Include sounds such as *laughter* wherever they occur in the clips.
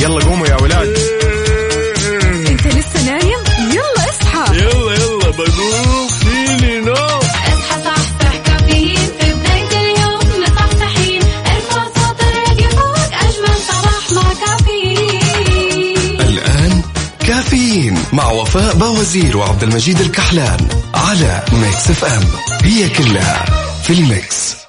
يلا قوموا يا ولاد. انت لسه نايم؟ يلا اصحى. يلا يلا بقوم فيني no اصحى صحصح كافيين. في بداية اليوم مصحصحين ارفع صوت الراديو فوق أجمل صباح مع كافيين. الآن كافيين مع وفاء باوزير وعبد المجيد الكحلان على ميكس اف ام. هي كلها في ال mix.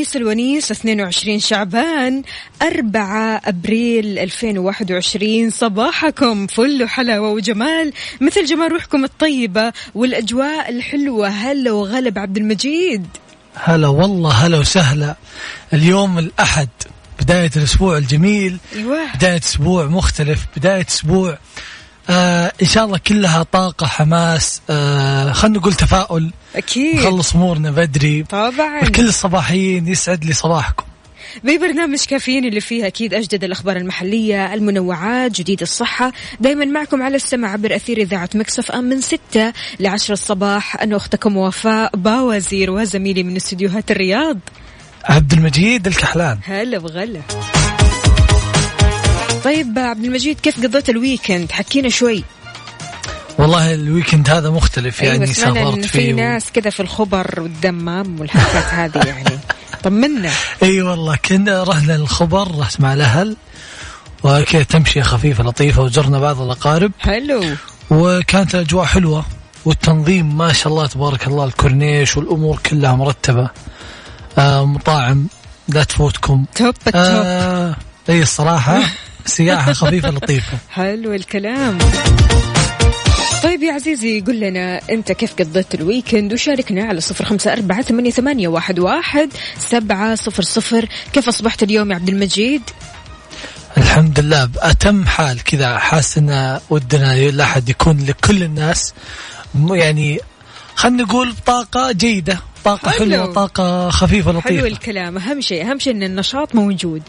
الخميس الونيس 22 شعبان 4 أبريل 2021 صباحكم فل وحلاوه وجمال مثل جمال روحكم الطيبة والأجواء الحلوة. هلا وغلا بعبد المجيد. هلا والله هلا وسهلا. اليوم الأحد بداية الأسبوع الجميل. أيوه. بداية أسبوع مختلف بداية أسبوع آه إن شاء الله كلها طاقة حماس آه خلينا نقول تفاؤل. أكيد. نخلص أمورنا بدري. طبعا. كل الصباحيين يسعد لي صباحكم. ببرنامج كافيين اللي فيه أكيد أجدد الأخبار المحلية المنوعات جديد الصحة. دايما معكم على السمع عبر أثير إذاعة ميكس اف ام من ستة لعشر الصباح. أنا أختكم وفاء باوزير وزميلي من استديوهات الرياض. عبد المجيد الكحلان. هلا بغلا. طيب عبد المجيد كيف قضيت ال weekend؟ حكينا شوي. والله ال weekend هذا مختلف يعني أيوة سمعنا إن سافرت في فيه و... ناس كذا في الخبر والدمام والحركات *laughs* هذه يعني. طمنا إي والله كنا رحنا الخبر رحت مع الأهل وكذا تمشية خفيفة لطيفة وزرنا بعض الأقارب. حلو. وكانت الأجواء حلوة والتنظيم ما شاء الله تبارك الله الكورنيش والأمور كلها مرتبة. آه مطاعم لا تفوتكم. top ال top. آه إي الصراحة. *laughs* سياحة خفيفة لطيفة. *laughs* حلو الكلام. طيب يا عزيزي قل لنا أنت كيف قضيت الويكند؟ وشاركنا على صفر خمسة أربعة ثمانية, ثمانية واحد, واحد سبعة صفر صفر. كيف أصبحت اليوم يا عبد المجيد؟ الحمد لله بأتم حال كذا. حاسس إن ودنا لا أحد يكون لكل الناس. يعني خلينا نقول طاقة جيدة. طاقة حلو. حلوة طاقة خفيفة حلو لطيفة. الكلام. أهم شيء أهم شيء أن النشاط موجود.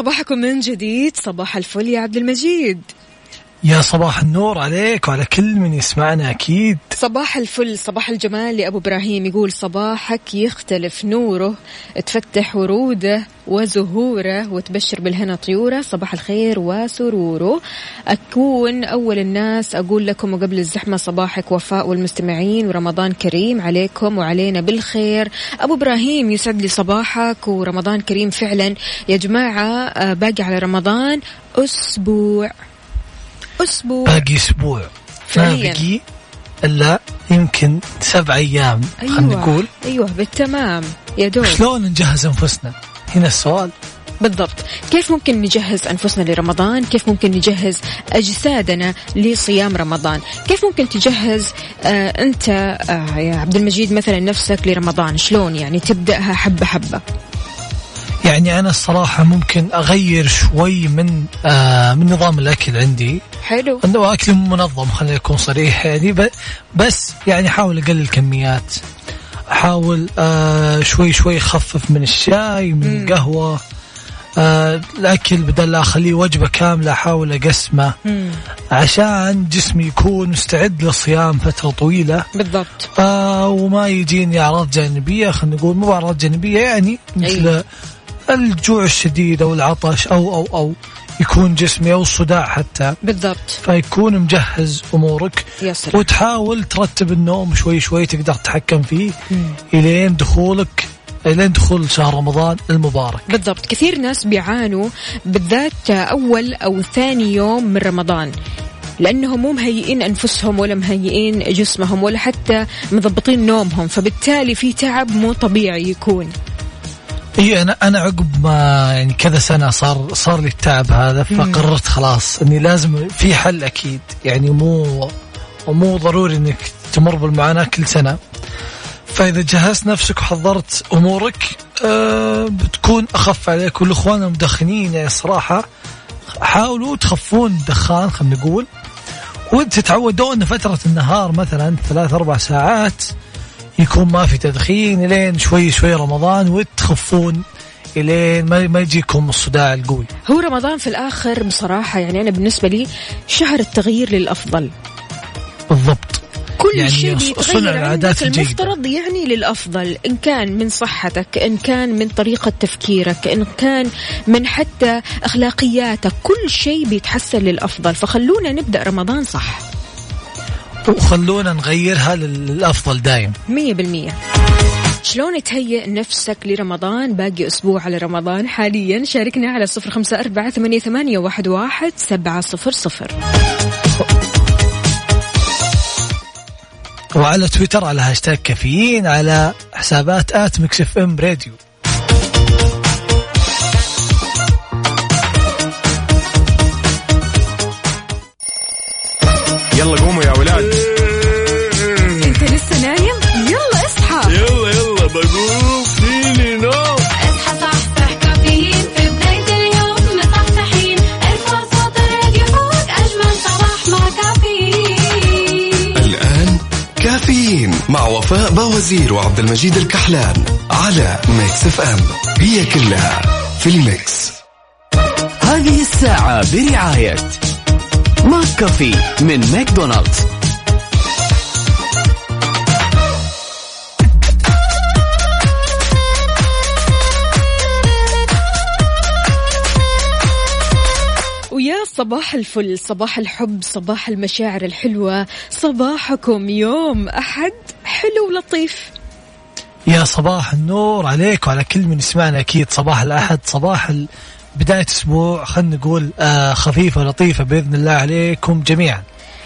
صباحكم من جديد. صباح الفل يا عبد المجيد. يا صباح النور عليك وعلى كل من يسمعنا أكيد. صباح الفل صباح الجمال لأبو إبراهيم يقول صباحك يختلف نوره تفتح وروده وزهوره وتبشر بالهنا طيوره صباح الخير وسروره. أكون أول الناس أقول لكم وقبل الزحمة صباحك وفاء والمستمعين ورمضان كريم عليكم وعلينا بالخير. أبو إبراهيم يسعد لي صباحك ورمضان كريم فعلا. يا جماعة آه، باقي على رمضان أسبوع. أسبوع. باقي أسبوع. ما فعلياً. بقي إلا يمكن سبع أيام خلينا نقول. أيوه بالتمام. يا دوب. شلون نجهز أنفسنا؟ هنا السؤال. بالضبط. كيف ممكن نجهز أنفسنا لرمضان؟ كيف ممكن نجهز أجسادنا لصيام رمضان؟ كيف ممكن تجهز آه أنت آه يا عبد المجيد مثلا نفسك لرمضان؟ شلون يعني تبدأها حبة حبة؟ يعني أنا الصراحة ممكن أغير شوي من آه من نظام الأكل عندي. حلو. إنه أكل منظم خلينا نكون صريح يعني. بس يعني أحاول أقلل كميات أحاول آه شوي شوي أخفف من الشاي من مم. القهوة. آه الأكل بدل لا أخليه وجبة كاملة أحاول أقسمه. عشان جسمي يكون مستعد للصيام فترة طويلة. بالضبط. آه وما يجيني أعراض جانبية خلينا نقول مو أعراض جانبية يعني مثل أي. الجوع الشديد أو العطش أو أو أو يكون جسمي أو الصداع حتى. بالضبط. فيكون مجهز أمورك. سلام. وتحاول ترتب النوم شوي شوي تقدر تتحكم فيه إلين دخولك إلين دخول شهر رمضان المبارك. بالضبط. كثير ناس بيعانوا بالذات أول أو ثاني يوم من رمضان لأنهم مو مهيئين أنفسهم ولا مهيئين جسمهم ولا حتى مضبطين نومهم فبالتالي في تعب مو طبيعي يكون. إي أنا أنا عقب ما يعني كذا سنة صار صار لي التعب هذا فقررت خلاص إني لازم في حل أكيد. يعني مو مو ضروري إنك تمر بالمعاناة كل سنة. فإذا جهزت نفسك وحضرت أمورك آه بتكون أخف عليك. والاخوان المدخنين يعني صراحة حاولوا تخفون الدخان خلينا نقول. وتتعودون ان فترة النهار مثلا ثلاث أربع ساعات يكون ما في تدخين إلين شوي شوي رمضان وتخفون إلين ما ما يجيكم الصداع القوي. هو رمضان في الآخر بصراحة يعني أنا بالنسبة لي شهر التغيير للأفضل. بالضبط. كل يعني شيء صنع بيتغير. عندك. المفترض يعني للأفضل إن كان من صحتك إن كان من طريقة تفكيرك إن كان من حتى أخلاقياتك كل شيء بيتحسن للأفضل. فخلونا نبدأ رمضان صح. وخلونا نغيرها للافضل دايم. مية بالمية. شلون تهيئ نفسك لرمضان؟ باقي أسبوع على رمضان. حاليا شاركنا على صفر خمسة أربعة ثمانية, ثمانية واحد, واحد سبعة صفر صفر. وعلى تويتر على هاشتاج كافيين على حسابات at ميكس اف إم راديو. يلا قوموا يا ولاد. وفاء باوزير وعبد المجيد الكحلان على ميكس اف ام. هي كلها في ال mix. هذه الساعة برعاية ماك كافي من ماكدونالدز. ويا صباح الفل صباح الحب صباح المشاعر الحلوة صباحكم يوم أحد. حلو ولطيف. يا صباح النور عليك وعلى كل من يسمعنا أكيد. صباح الأحد صباح ال- بداية أسبوع خلينا نقول آه خفيفة لطيفة بإذن الله عليكم جميعا.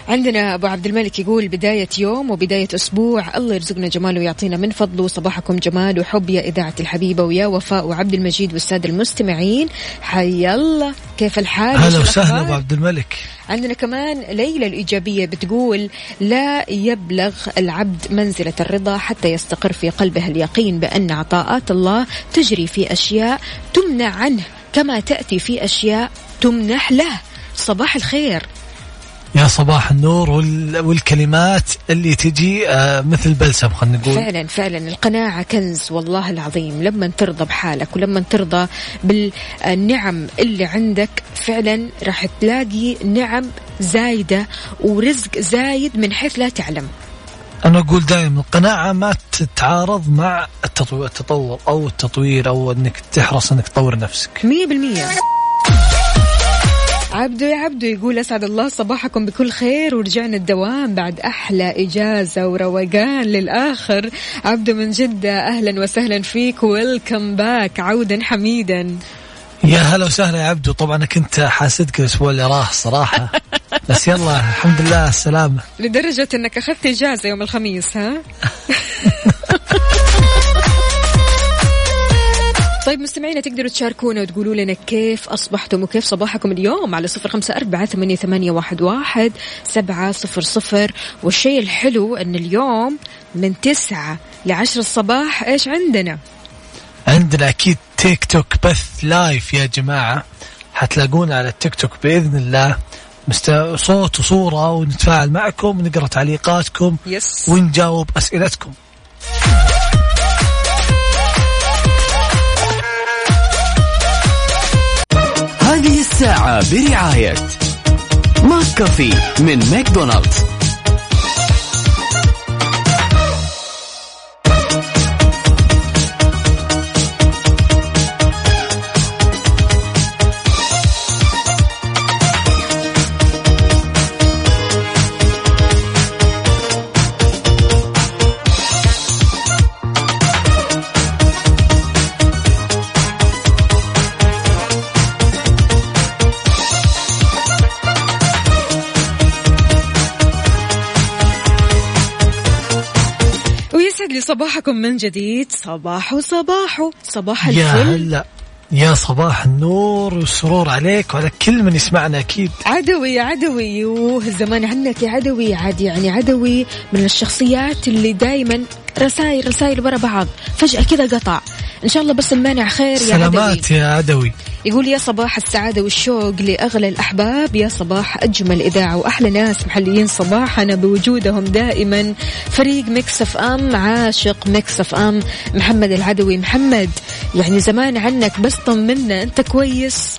عندنا أبو عبد الملك يقول بداية يوم وبداية أسبوع الله يرزقنا جمال ويعطينا من فضله صباحكم جمال وحب يا إذاعة الحبيبة ويا وفاء وعبد المجيد والسادة المستمعين. حي الله. كيف الحال؟ هلا وش وسهلا؟ أبو عبد الملك. عندنا كمان ليلى الإيجابية بتقول لا يبلغ العبد منزلة الرضا حتى يستقر في قلبه اليقين بأن عطاءات الله تجري في أشياء تمنع عنه. كما تأتي في أشياء تمنح له. صباح الخير. يا صباح النور وال- والكلمات اللي تجي آه مثل بلسم خلينا نقول. فعلا فعلا. القناعة كنز والله العظيم. لما ترضى بحالك ولما ترضى بالنعم اللي عندك فعلا راح تلاقي نعم زايدة ورزق زايد من حيث لا تعلم. أنا أقول دائما القناعة ما تتعارض مع التطو- التطور أو التطوير أو إنك تحرص إنك تطور نفسك. مية بالمية. عبدو يا عبدو يقول أسعد الله صباحكم بكل خير ورجعنا الدوام بعد أحلى إجازة وروقان للآخر. عبدو من جدة أهلا وسهلا فيك. ويلكم باك عودا حميدا. يا هلا وسهلا يا عبدو. طبعا أنا كنت حاسدك الأسبوع اللي راح صراحة. *laughs* بس يلا الحمد لله السلامه لدرجة أنك أخذت إجازة يوم الخميس ها؟ *laughs* طيب مستمعينا تقدروا تشاركونا وتقولوا لنا كيف أصبحتم وكيف صباحكم اليوم على صفر خمسة أربعة ثمانية, واحد, واحد سبعة صفر صفر. والشيء الحلو أن اليوم من تسعة لعشر الصباح إيش عندنا؟ عندنا أكيد تيك توك بث live يا جماعة. حتلاقونا على التيك توك بإذن الله. مست... صوت وصورة ونتفاعل معكم ونقرا تعليقاتكم yes ونجاوب اسئلتكم الساعة برعاية ماك كافي من ماكدونالدز. صباحكم من جديد. صباح صباح صباح يا الفل. هلا. يا صباح النور والسرور عليك وعلى كل من يسمعنا أكيد. عدوي يا عدوي يوه الزمان عنك يا عدوي. عاد يعني عدوي من الشخصيات اللي دايما رسائل رسائل ورا بعض. فجأة كذا قطع. إن شاء الله بس المانع خير يا عدوي. سلامات يا عدوي. يقول يا صباح السعادة والشوق لأغلى الأحباب يا صباح أجمل إذاعة وأحلى ناس محليين صباحنا بوجودهم دائما. فريق Mix FM عاشق Mix FM محمد العدوي. محمد يعني زمان عنك بس طمنا أنت كويس.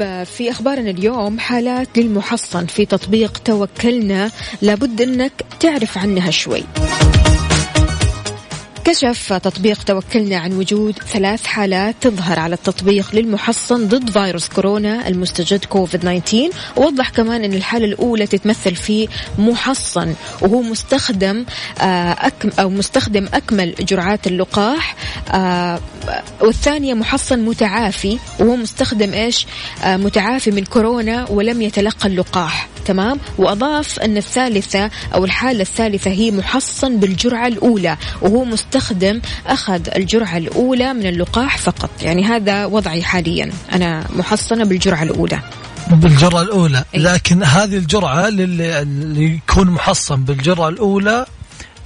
طيب في أخبارنا اليوم حالات للمحصن في تطبيق توكلنا لابد أنك تعرف عنها شوي. كشف تطبيق توكلنا عن وجود ثلاث حالات تظهر على التطبيق للمحصن ضد فيروس كورونا المستجد كوفيد 19 ووضح كمان أن الحالة الأولى تتمثل في محصن وهو مستخدم آه، أكم أو مستخدم أكمل جرعات اللقاح آه، والثانية محصن متعافي وهو مستخدم إيش؟ آه، متعافي من كورونا ولم يتلقى اللقاح. تمام؟ وأضاف أن الثالثة أو الحالة الثالثة هي محصن بالجرعة الأولى وهو مستخدم أخذ الجرعة الأولى من اللقاح فقط. يعني هذا وضعي حاليا. أنا محصنة بالجرعة الأولى. بالجرعة الأولى. أي. لكن هذه الجرعة للي اللي يكون محصن بالجرعة الأولى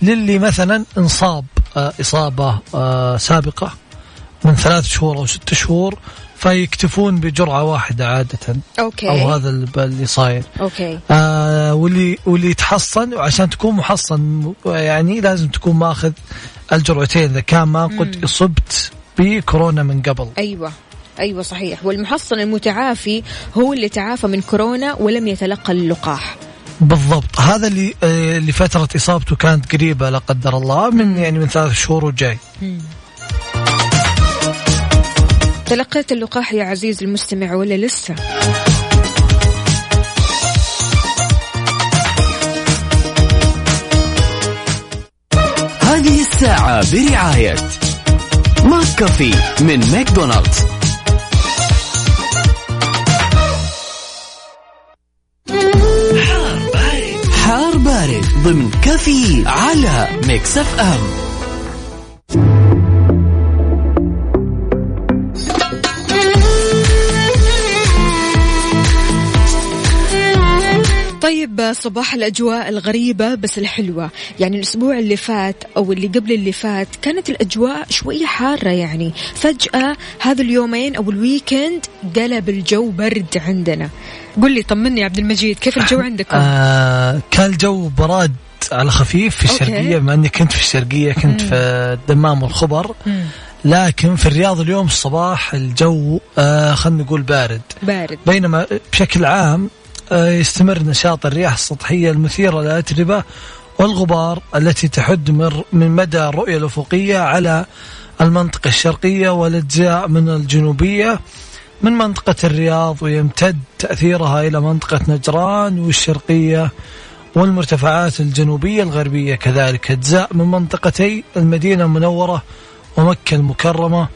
للي مثلا انصاب آه، إصابة آه، سابقة من ثلاث شهور أو ست شهور فيكتفون بجرعة واحدة عادة. Okay. أو هذا اللي- صاير. Okay. آه واللي واللي يتحصن وعشان تكون محصن يعني لازم تكون ماخذ الجرعتين. إذا كان ما قد إصبت بكورونا من قبل. أيوة. أيوة صحيح. والمحصن المتعافي هو اللي تعافى من كورونا ولم يتلقى اللقاح. بالضبط. هذا اللي آه اللي فتره إصابته كانت قريبة لا قدر الله من يعني من ثلاث شهور وجاي. تلقيت اللقاح يا عزيز المستمع ولا لسه؟ هذه الساعة برعاية McCafé من ماكدونالدز. حار بارد. حار بارد ضمن كافيين على Mix FM. طيب صباح الأجواء الغريبة بس الحلوة. يعني الأسبوع اللي فات أو اللي قبل اللي فات كانت الأجواء شوية حارة يعني. فجأة هذا اليومين أو ال weekend قلب الجو برد عندنا. قل لي طمني عبد المجيد كيف الجو عندكم؟ آه كان الجو براد على خفيف في okay. الشرقية بما إني كنت في الشرقية كنت في الدمام والخبر. مم. لكن في الرياض اليوم الصباح الجو آه خلينا نقول بارد. بارد. بينما بشكل عام آه، يستمر نشاط الرياح السطحية المثيرة للأتربة والغبار التي تحد من مدى الرؤية الأفقية على المنطقة الشرقية والأجزاء من الجنوبية. من منطقة الرياض ويمتد تأثيرها إلى منطقة نجران والشرقية والمرتفعات الجنوبية الغربية كذلك. أجزاء من منطقتي المدينة المنورة ومكة المكرمة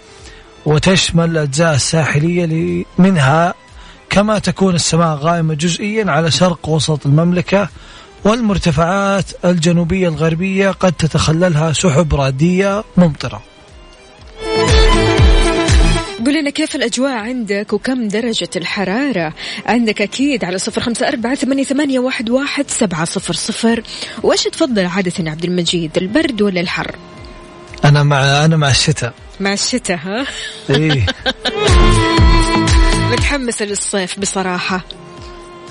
وتشمل الأجزاء الساحلية منها كما تكون السماء غائمة جزئيا على شرق وسط المملكة والمرتفعات الجنوبية الغربية قد تتخللها سحب رعدية ممطرة. قل لنا كيف الأجواء عندك وكم درجة الحرارة؟ عندك أكيد على صفر خمسة أربعة ثمانية, ثمانية واحد, واحد سبعة صفر صفر. وإيش تفضل عادة يا عبد المجيد البرد ولا الحر؟ أنا مع أنا مع الشتاء. مع الشتاء ها؟ إيه. *laughs* متحمسة للصيف بصراحة.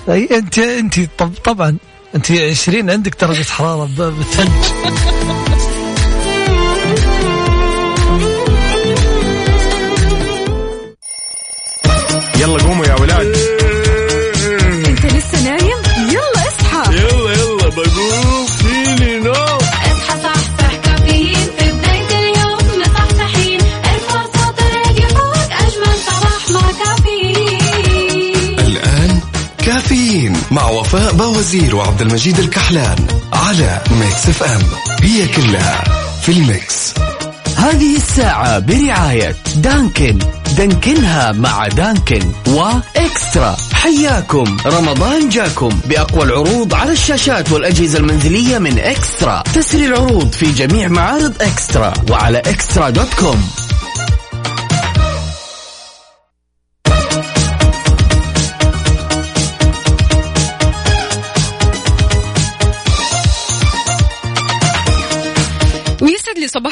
أي أنت أنت طب طبعا أنت 20 عندك درجة حرارة بالثلج يلا قوموا يا ولاد. كافيين مع وفاء باوزير وعبد المجيد الكحلان على Mix FM. هي كلها في ال mix. هذه الساعة برعاية Dunkin'. دانكنها مع Dunkin' و eXtra. حياكم. رمضان جاكم بأقوى العروض على الشاشات والأجهزة المنزلية من eXtra. تسري العروض في جميع معارض eXtra وعلى eXtra dot com.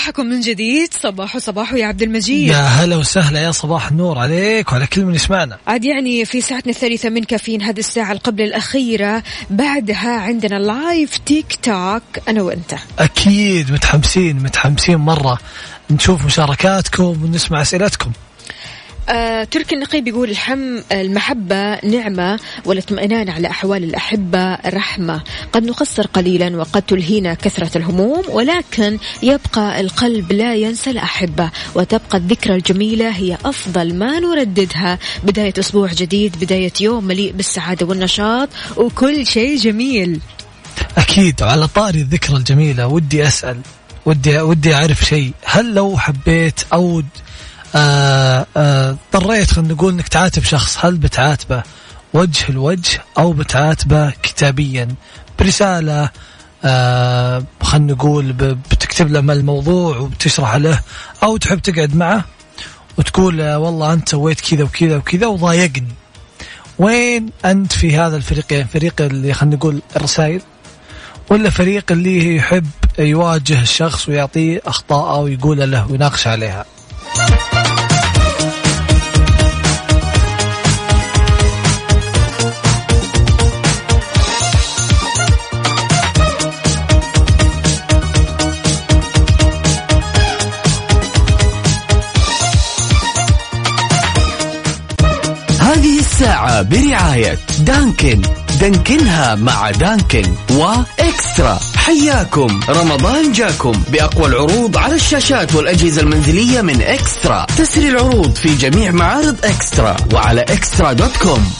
صباحكم من جديد. صباح صباح يا عبد المجيد. يا هلا وسهلا يا صباح النور عليك وعلى كل من يسمعنا. عاد يعني في ساعتنا الثالثة من كافيين هذه الساعة قبل الأخيرة بعدها عندنا لايف تيك توك أنا وأنت. أكيد متحمسين متحمسين مرة نشوف مشاركاتكم ونسمع أسئلتكم. آه، تركي النقيب يقول الحم المحبة نعمة والاطمئنان على أحوال الأحبة رحمة. قد نقصر قليلا وقد تلهينا كثرة الهموم ولكن يبقى القلب لا ينسى الأحبة وتبقى الذكرى الجميلة هي أفضل ما نرددها. بداية أسبوع جديد بداية يوم مليء بالسعادة والنشاط وكل شيء جميل. أكيد وعلى طاري الذكرى الجميلة ودي أسأل ودي ودي أعرف شيء. هل لو حبيت آه، اضطريت خلينا نقول إنك تعاتب شخص هل بتعاتبه وجه الوجه أو بتعاتبه كتابيا؟ برسالة آه خلينا نقول بتكتب له الموضوع وبتشرح له أو تحب تقعد معه وتقول آه والله أنت سويت كذا وكذا وكذا وضايقني. وين أنت في هذا الفريقين فريق اللي خلينا نقول الرسائل ولا فريق اللي يحب يواجه الشخص ويعطيه اخطاءه ويقول له ويناقش عليها؟ برعاية دانكن. دانكنها مع دانكن وإكسترا. حياكم. رمضان جاكم. بأقوى العروض على الشاشات والأجهزة المنزلية من إكسترا. تسري العروض في جميع معارض إكسترا وعلى إكسترا دوت كوم.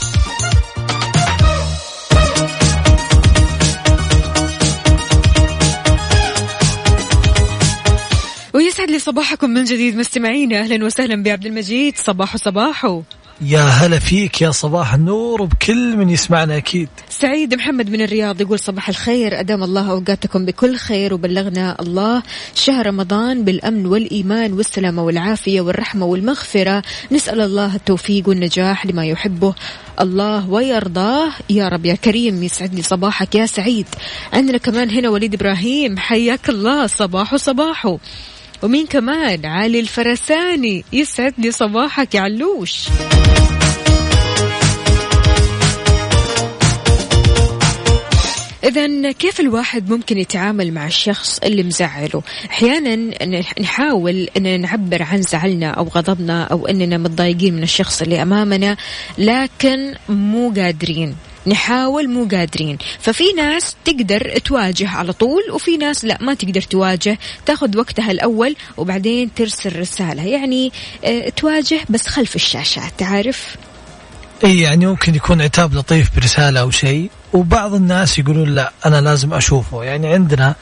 ويسعد لي صباحكم من جديد مستمعينا. أهلا وسهلا بعبد المجيد. صباح صباحو. يا هلا فيك يا صباح النور وبكل من يسمعنا أكيد. سعيد محمد من الرياض يقول صباح الخير أدام الله أوقاتكم بكل خير وبلغنا الله. شهر رمضان بالأمن والإيمان والسلامة والعافية والرحمة والمغفرة. نسأل الله التوفيق والنجاح لما يحبه الله ويرضاه. يا رب يا كريم يسعد لي صباحك يا سعيد. عندنا كمان هنا وليد إبراهيم حياك الله صباحو صباحو ومين كمان؟ علي الفرساني يسعد لي صباحك يا علوش. إذا كيف الواحد ممكن يتعامل مع الشخص اللي مزعله؟ أحيانا نحاول أن نعبر عن زعلنا أو غضبنا أو أننا متضايقين من الشخص اللي أمامنا لكن مو قادرين. نحاول مو قادرين. ففي ناس تقدر تواجه على طول وفي ناس لا ما تقدر تواجه. تاخذ وقتها الأول وبعدين ترسل رسالة. يعني آه تواجه بس خلف الشاشات تعرف اي يعني ممكن يكون عتاب لطيف برسالة أو شيء. وبعض الناس يقولون لا أنا لازم أشوفه. يعني عندنا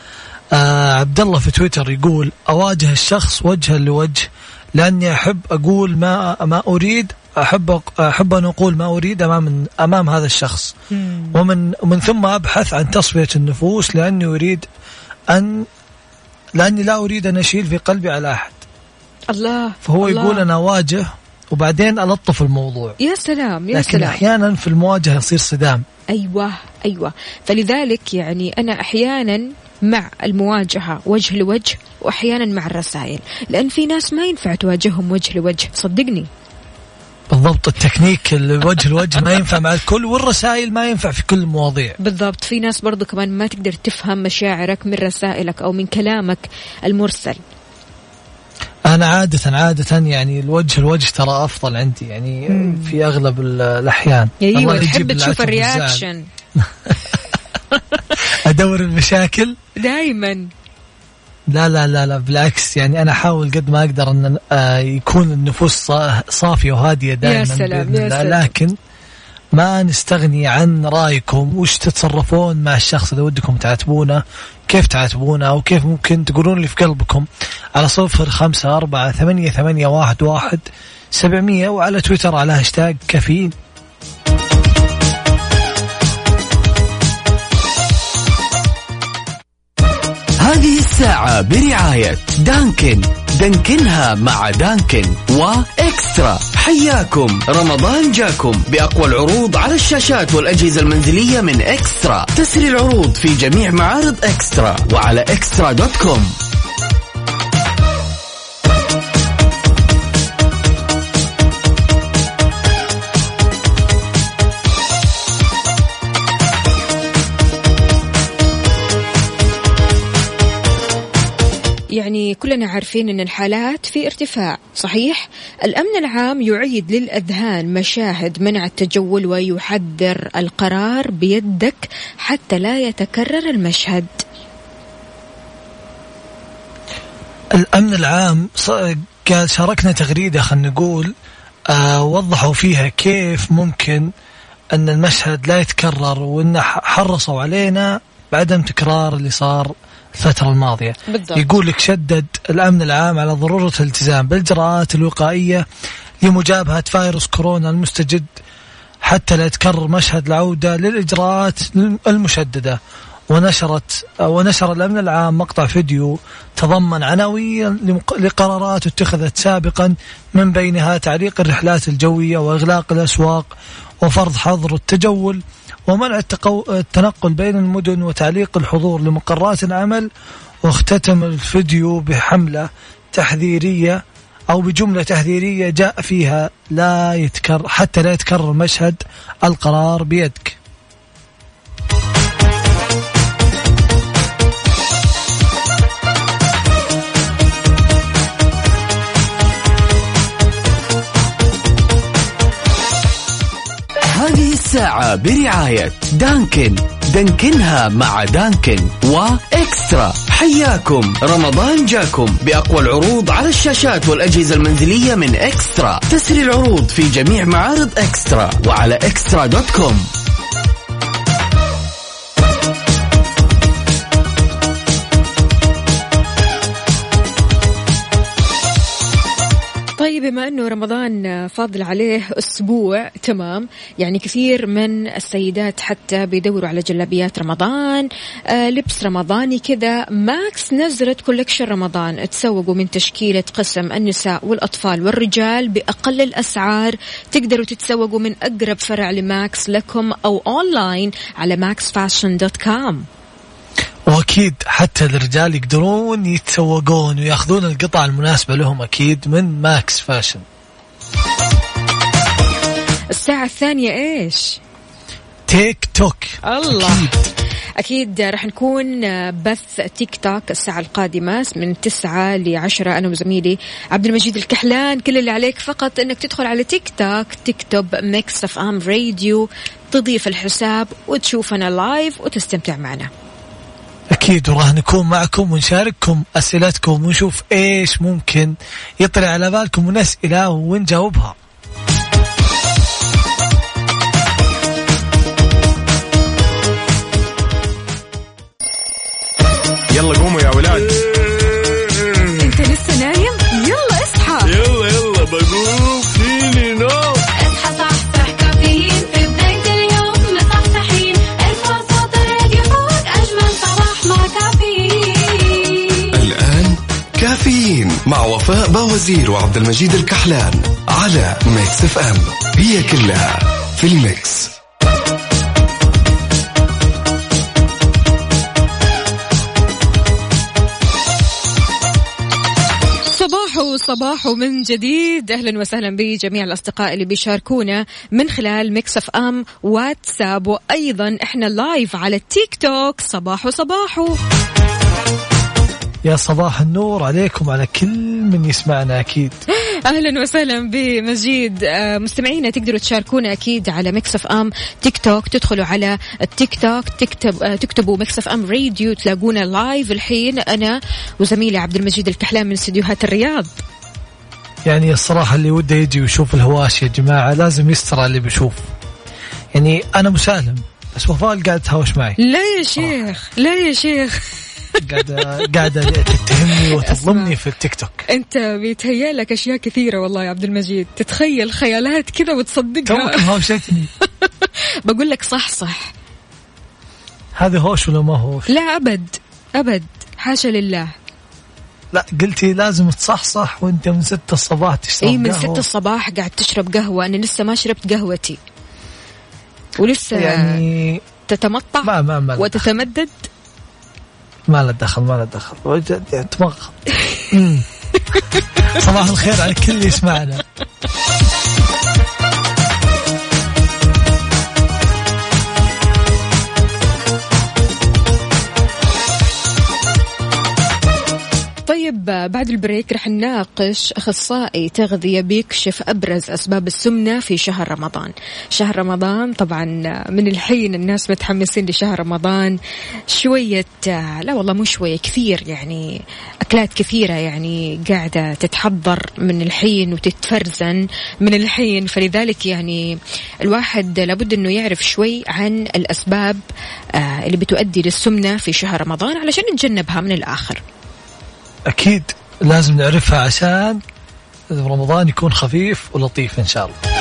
آه عبد الله في تويتر يقول أواجه الشخص وجها لوجه لأني أحب أقول ما ما أريد أحب أحب أن أقول ما أريد أمام أمام هذا الشخص. ومن ومن ثم أبحث عن تصفية النفوس لأني أريد أن لأني لا أريد أن أشيل في قلبي على أحد. الله فهو الله. يقول أنا أواجه وبعدين ألطف الموضوع. يا سلام يا لكن سلام. أحيانا في المواجهة يصير صدام. أيوه أيوه. فلذلك يعني أنا أحيانا مع المواجهة وجه لوجه وأحيانا مع الرسائل. لأن في ناس ما ينفع تواجههم وجه لوجه. صدقني. بالضبط التكنيك الوجه لوجه ما ينفع مع الكل والرسائل ما ينفع في كل المواضيع. بالضبط. في ناس برضو كمان ما تقدر تفهم مشاعرك من رسائلك أو من كلامك المرسل. أنا عاده عادة يعني الوجه الوجه ترى أفضل عندي يعني في أغلب ال- الأحيان. أيوه تحب تشوف. الرياكشن. *laughs* أدور المشاكل؟ دائما لا لا لا لا بالعكس. يعني أنا أحاول قد ما أقدر أن آه، يكون النفوس صا- صافية وهادية دائما سلام، بإذن يا. سلام. لكن ما نستغني عن رأيكم. وش تتصرفون مع الشخص اللي ودكم تعاتبونه؟ كيف تعاتبونه أو كيف ممكن تقولون اللي في قلبكم على صفر خمسة أربعة ثمانية ثمانية واحد واحد سبعمية وعلى تويتر على هاشتاج كافيين. هذه الساعة برعاية دانكن. دانكنها مع دانكن وإكسترا حياكم. رمضان جاكم بأقوى العروض على الشاشات والأجهزة المنزلية من إكسترا. تسري العروض في جميع معارض إكسترا وعلى إكسترا دوت كوم. كلنا عارفين إن الحالات في ارتفاع. صحيح؟ الأمن العام يعيد للأذهان مشاهد منع التجول ويحذر القرار بيدك حتى لا يتكرر المشهد. الأمن العام قال شاركنا تغريدة خلينا نقول آه وضحوا فيها كيف ممكن أن المشهد لا يتكرر وأن حرصوا علينا بعدم تكرار اللي صار الفترة الماضية بالضبط. يقول لك شدد الأمن العام على ضرورة الالتزام بالإجراءات الوقائية لمجابهة فيروس كورونا المستجد حتى لا يتكرر مشهد العودة للإجراءات المشددة ونشرت ونشر الأمن العام مقطع فيديو تضمن عناوين لقرارات اتخذت سابقا من بينها تعليق الرحلات الجوية وإغلاق الأسواق وفرض حظر التجول ومنع التقو... التنقل بين المدن وتعليق الحضور لمقرات العمل واختتم الفيديو بحملة تحذيرية أو بجملة تحذيرية جاء فيها لا يتكرر حتى لا يتكرر مشهد القرار بيدك. الساعة برعاية دانكن. دانكنها مع دانكن. وإكسترا. حياكم. رمضان جاكم. بأقوى العروض على الشاشات والأجهزة المنزلية من إكسترا. تسري العروض في جميع معارض إكسترا. وعلى إكسترا دوت كوم. بما أنه رمضان فاضل عليه أسبوع تمام يعني كثير من السيدات حتى بيدوروا على جلابيات رمضان آه لبس رمضاني كذا. Max نزلت collection رمضان تسوقوا من تشكيلة قسم النساء والأطفال والرجال بأقل الأسعار. تقدروا تتسوقوا من أقرب فرع ل Max لكم أو اونلاين على maxfashion.com وأكيد حتى الرجال يقدرون يتسوقون ويأخذون القطع المناسبة لهم أكيد من Max Fashion الساعة الثانية إيش؟ تيك توك الله. أكيد. أكيد راح نكون بث تيك توك الساعة القادمة من تسعة لعشرة. أنا وزميلي عبد المجيد الكحلان كل اللي عليك فقط أنك تدخل على تيك توك تكتب Mix FM Radio تضيف الحساب وتشوفنا live وتستمتع معنا. أكيد وراح نكون معكم ونشارككم أسئلتكم ونشوف إيش ممكن يطلع على بالكم من اسئله ونجاوبها. يلا قوموا يا ولاد. كافيين مع وفاء باوزير وعبد المجيد الكحلان على Mix FM هي كلها في ال mix صباحو صباحو من جديد. أهلا وسهلا بجميع الأصدقاء اللي بيشاركونا من خلال Mix FM WhatsApp وأيضا إحنا live على التيك توك صباحو صباحو يا صباح النور عليكم على كل من يسمعنا أكيد. *laughs* أهلا وسهلا بمجيد آه، مستمعينا تقدروا تشاركونا أكيد على Mix FM TikTok تدخلوا على التيك توك تكتب آه، تكتبوا Mix FM Radio تلاقونا live الحين. أنا وزميلي عبد المجيد الكحلان من استديوهات الرياض. يعني الصراحة اللي وده يجي ويشوف الهواش يا جماعة لازم يستر على اللي بيشوف. يعني أنا مسالم بس وفاء قاعد تهاوش معي. لا يا شيخ لا يا شيخ. قاعدة قاعدة تتهمني وتظلمني في التيك توك. أنت بيتهيأ لك أشياء كثيرة والله يا عبد المجيد. تتخيل خيالات كذا توك وتصدقها هاوشتني *laughs* بقول لك صح صح. هذا هوش ولا ما هوش؟ لا أبد أبد. حاشا لله. لا قلتي لازم تصحصح وأنت من ستة الصباح تشرب اي من قهوة. ستة الصباح قاعد تشرب قهوة. أنا لسه ما شربت قهوتي. ولسه يعني تتمطع ما ما ما وتتمدد. ما له دخل ما له دخل. وجد- أمم. *laughs* صباح الخير على الكل اللي يسمعنا. طيب بعد البريك رح نناقش أخصائي تغذية بيكشف أبرز أسباب السمنة في شهر رمضان. شهر رمضان طبعا من الحين الناس متحمسين لشهر رمضان شوية لا والله مو شوية كثير يعني أكلات كثيرة يعني قاعدة تتحضر من الحين وتتفرزن من الحين فلذلك يعني الواحد لابد إنه يعرف شوي عن الأسباب آه، اللي بتؤدي للسمنة في شهر رمضان علشان نتجنبها من الآخر. أكيد لازم نعرفها عشان رمضان يكون خفيف ولطيف إن شاء الله.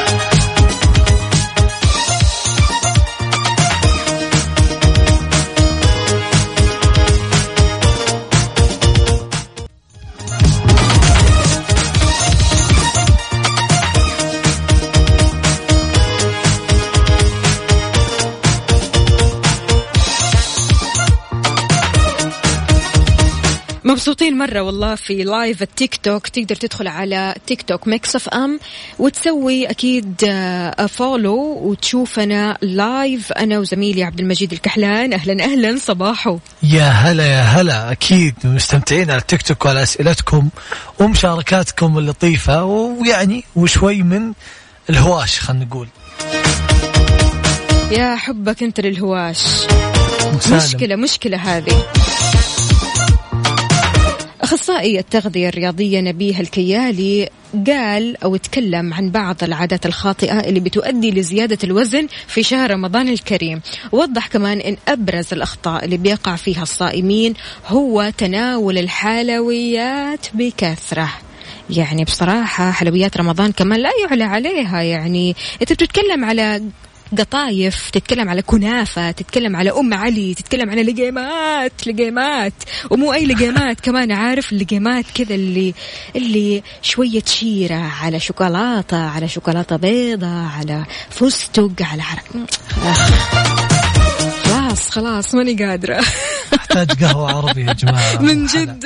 مبسوطين مرة والله في live ال TikTok تقدر تدخل على TikTok Mix FM وتسوي أكيد آه، follow وتشوفنا live أنا وزميلي عبد المجيد الكحلان. أهلا أهلا. صباحو. يا هلا يا هلا. أكيد مستمتعين على التيك توك وعلى أسئلتكم ومشاركاتكم اللطيفة. ويعني وشوي من الهواش خلينا نقول. يا حبك أنت للهواش. مسالم. مشكلة مشكلة هذه. أخصائي التغذية الرياضية نبيه الكيالي قال أو تكلم عن بعض العادات الخاطئة اللي بتؤدي لزيادة الوزن في شهر رمضان الكريم. وضح كمان أن أبرز الأخطاء اللي بيقع فيها الصائمين هو تناول الحلويات بكثرة. يعني بصراحة حلويات رمضان كمان لا يعلى عليها. يعني أنت بتتكلم على قطايف تتكلم على كنافة تتكلم على أم علي تتكلم على لقيمات لقيمات. ومو أي لقيمات *laughs* كمان عارف اللقيمات كذا اللي اللي شوية شيرة على شوكولاتة على شوكولاتة بيضة على فستق على عرق. خلاص خلاص ماني قادرة. أحتاج قهوة عربي يا جماعة. *laughs* من جد.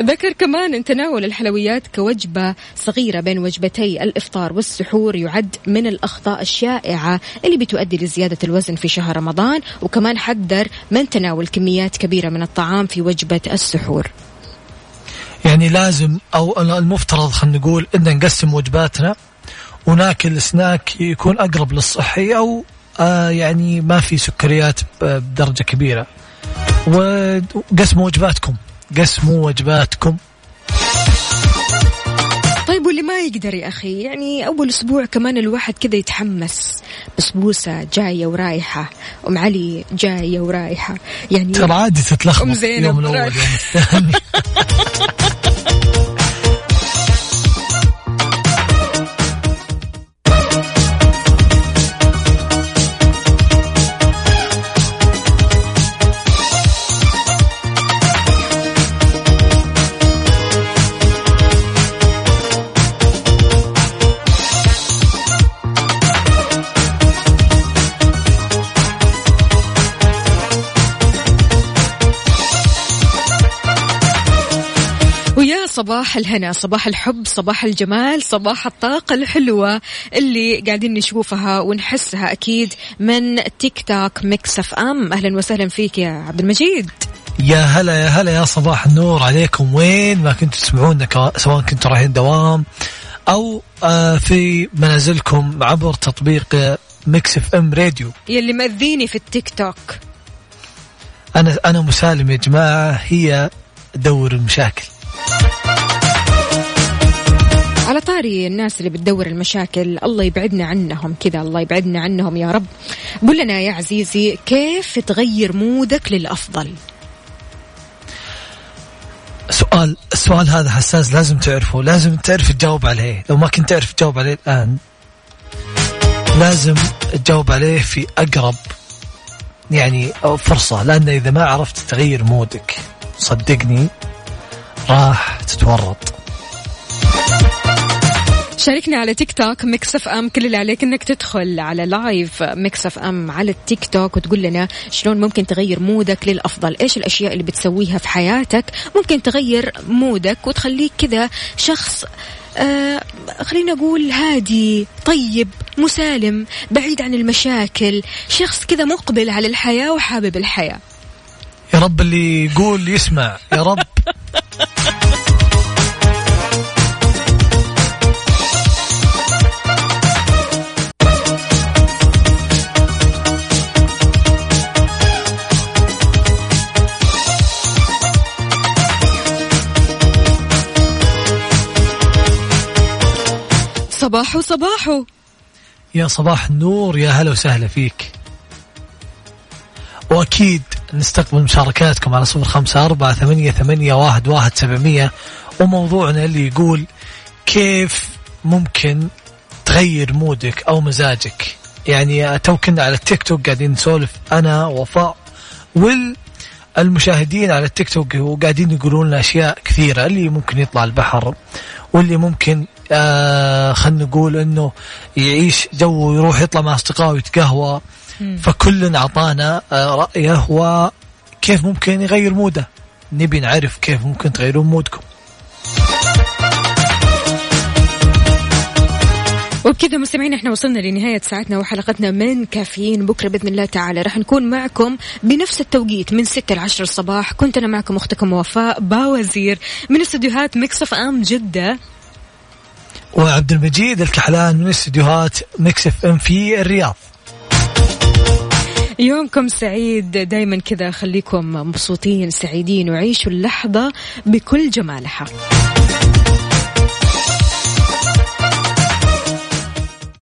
ذكر كمان إن تناول الحلويات كوجبة صغيرة بين وجبتي الإفطار والسحور يعد من الأخطاء الشائعة اللي بتؤدي لزيادة الوزن في شهر رمضان وكمان حذر من تناول كميات كبيرة من الطعام في وجبة السحور. يعني لازم أو المفترض خلينا نقول إن نقسم وجباتنا وناكل سناك يكون أقرب للصحي أو آه يعني ما في سكريات بدرجة كبيرة. وقسموا وجباتكم قسموا وجباتكم طيب واللي ما يقدر يا أخي يعني أول أسبوع كمان الواحد كذا يتحمس. بسبوسة جاية ورايحة. أم علي جاية ورايحة. يعني ترى عادي تتلخبط يوم الأول. يوم الثاني. *laughs* ويا صباح الهنا صباح الحب صباح الجمال صباح الطاقة الحلوة اللي قاعدين نشوفها ونحسها أكيد من TikTok Mix FM. أهلا وسهلا فيك يا عبد المجيد. يا هلا يا هلا يا صباح النور عليكم. وين ما كنتوا تسمعونا سواء كنتوا رايحين دوام أو آه في منازلكم عبر تطبيق Mix FM Radio. يلي مأذيني في التيك توك. أنا أنا مسالم يا جماعة هي دور المشاكل. على طاري الناس اللي بتدور المشاكل الله يبعدنا عنهم كذا الله يبعدنا عنهم يا رب. قل لنا يا عزيزي كيف تغير مودك للأفضل؟ سؤال السؤال هذا حساس لازم تعرفه لازم تعرف تجاوب عليه. لو ما كنت تعرف تجاوب عليه الآن لازم تجاوب عليه في أقرب يعني فرصة لأن إذا ما عرفت تغير mood ك صدقني راح تتورط. شاركنا على TikTok Mix FM كل اللي عليك إنك تدخل على live Mix FM على التيك توك وتقول لنا شلون ممكن تغير mood ك للأفضل إيش الأشياء اللي بتسويها في حياتك؟ ممكن تغير mood ك وتخليك كذا شخص آه خلينا نقول هادي طيب مسالم بعيد عن المشاكل شخص كذا مقبل على الحياة وحابب الحياة. يا رب اللي يقول يسمع يا رب. *laughs* صباحو صباحو يا صباح النور يا هلا وسهلا فيك. وأكيد نستقبل مشاركاتكم على صفر خمسة أربعة ثمانية, ثمانية واحد, واحد سبعمية. وموضوعنا اللي يقول كيف ممكن تغير مودك أو مزاجك؟ يعني تو كنا على التيك توك قاعدين نسولف أنا وفاء والمشاهدين على التيك توك وقاعدين يقولون لنا أشياء كثيرة اللي ممكن يطلع البحر واللي ممكن آه خلينا نقول إنه يعيش جو ويروح يطلع مع أصدقائه ويتقهوى. فكل أعطانا آه رأيه وكيف ممكن يغير موده. نبي نعرف كيف ممكن تغيرون مودكم. وبكذا مستمعين إحنا وصلنا لنهاية ساعتنا وحلقتنا من كافيين. بكرة بإذن الله تعالى راح نكون معكم بنفس التوقيت من 6 ل 10 الصباح. كنت أنا معكم أختكم وفاء باوزير من استديوهات Mix FM جدة. وعبد المجيد الكحلان من استديوهات Mix FM في الرياض. يومكم سعيد. دايما كذا خليكم مبسوطين سعيدين وعيشوا اللحظة بكل جمالها.